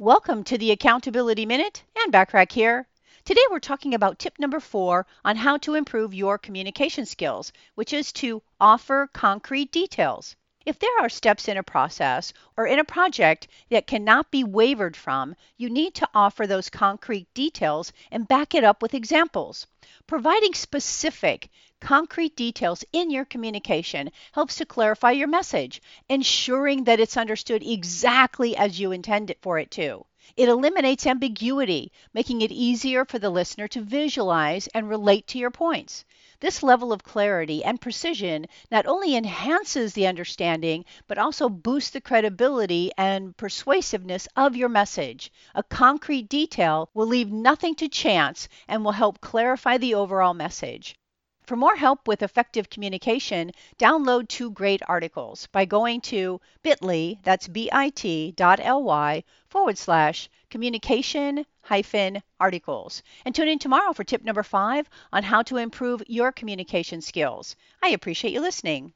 Welcome to the Accountability Minute. Anne Bachrach here. Today we're talking about tip number four on how to improve your communication skills, which is to offer concrete details. If there are steps in a process or in a project that cannot be wavered from, you need to offer those concrete details and back it up with examples. Providing specific, concrete details in your communication helps to clarify your message, ensuring that it's understood exactly as you intend for it to. It eliminates ambiguity, making it easier for the listener to visualize and relate to your points. This level of clarity and precision not only enhances the understanding, but also boosts the credibility and persuasiveness of your message. A concrete detail will leave nothing to chance and will help clarify the overall message. For more help with effective communication, download two great articles by going to bit.ly, that's bit.ly forward slash communication hyphen articles. And tune in tomorrow for tip number five on how to improve your communication skills. I appreciate you listening.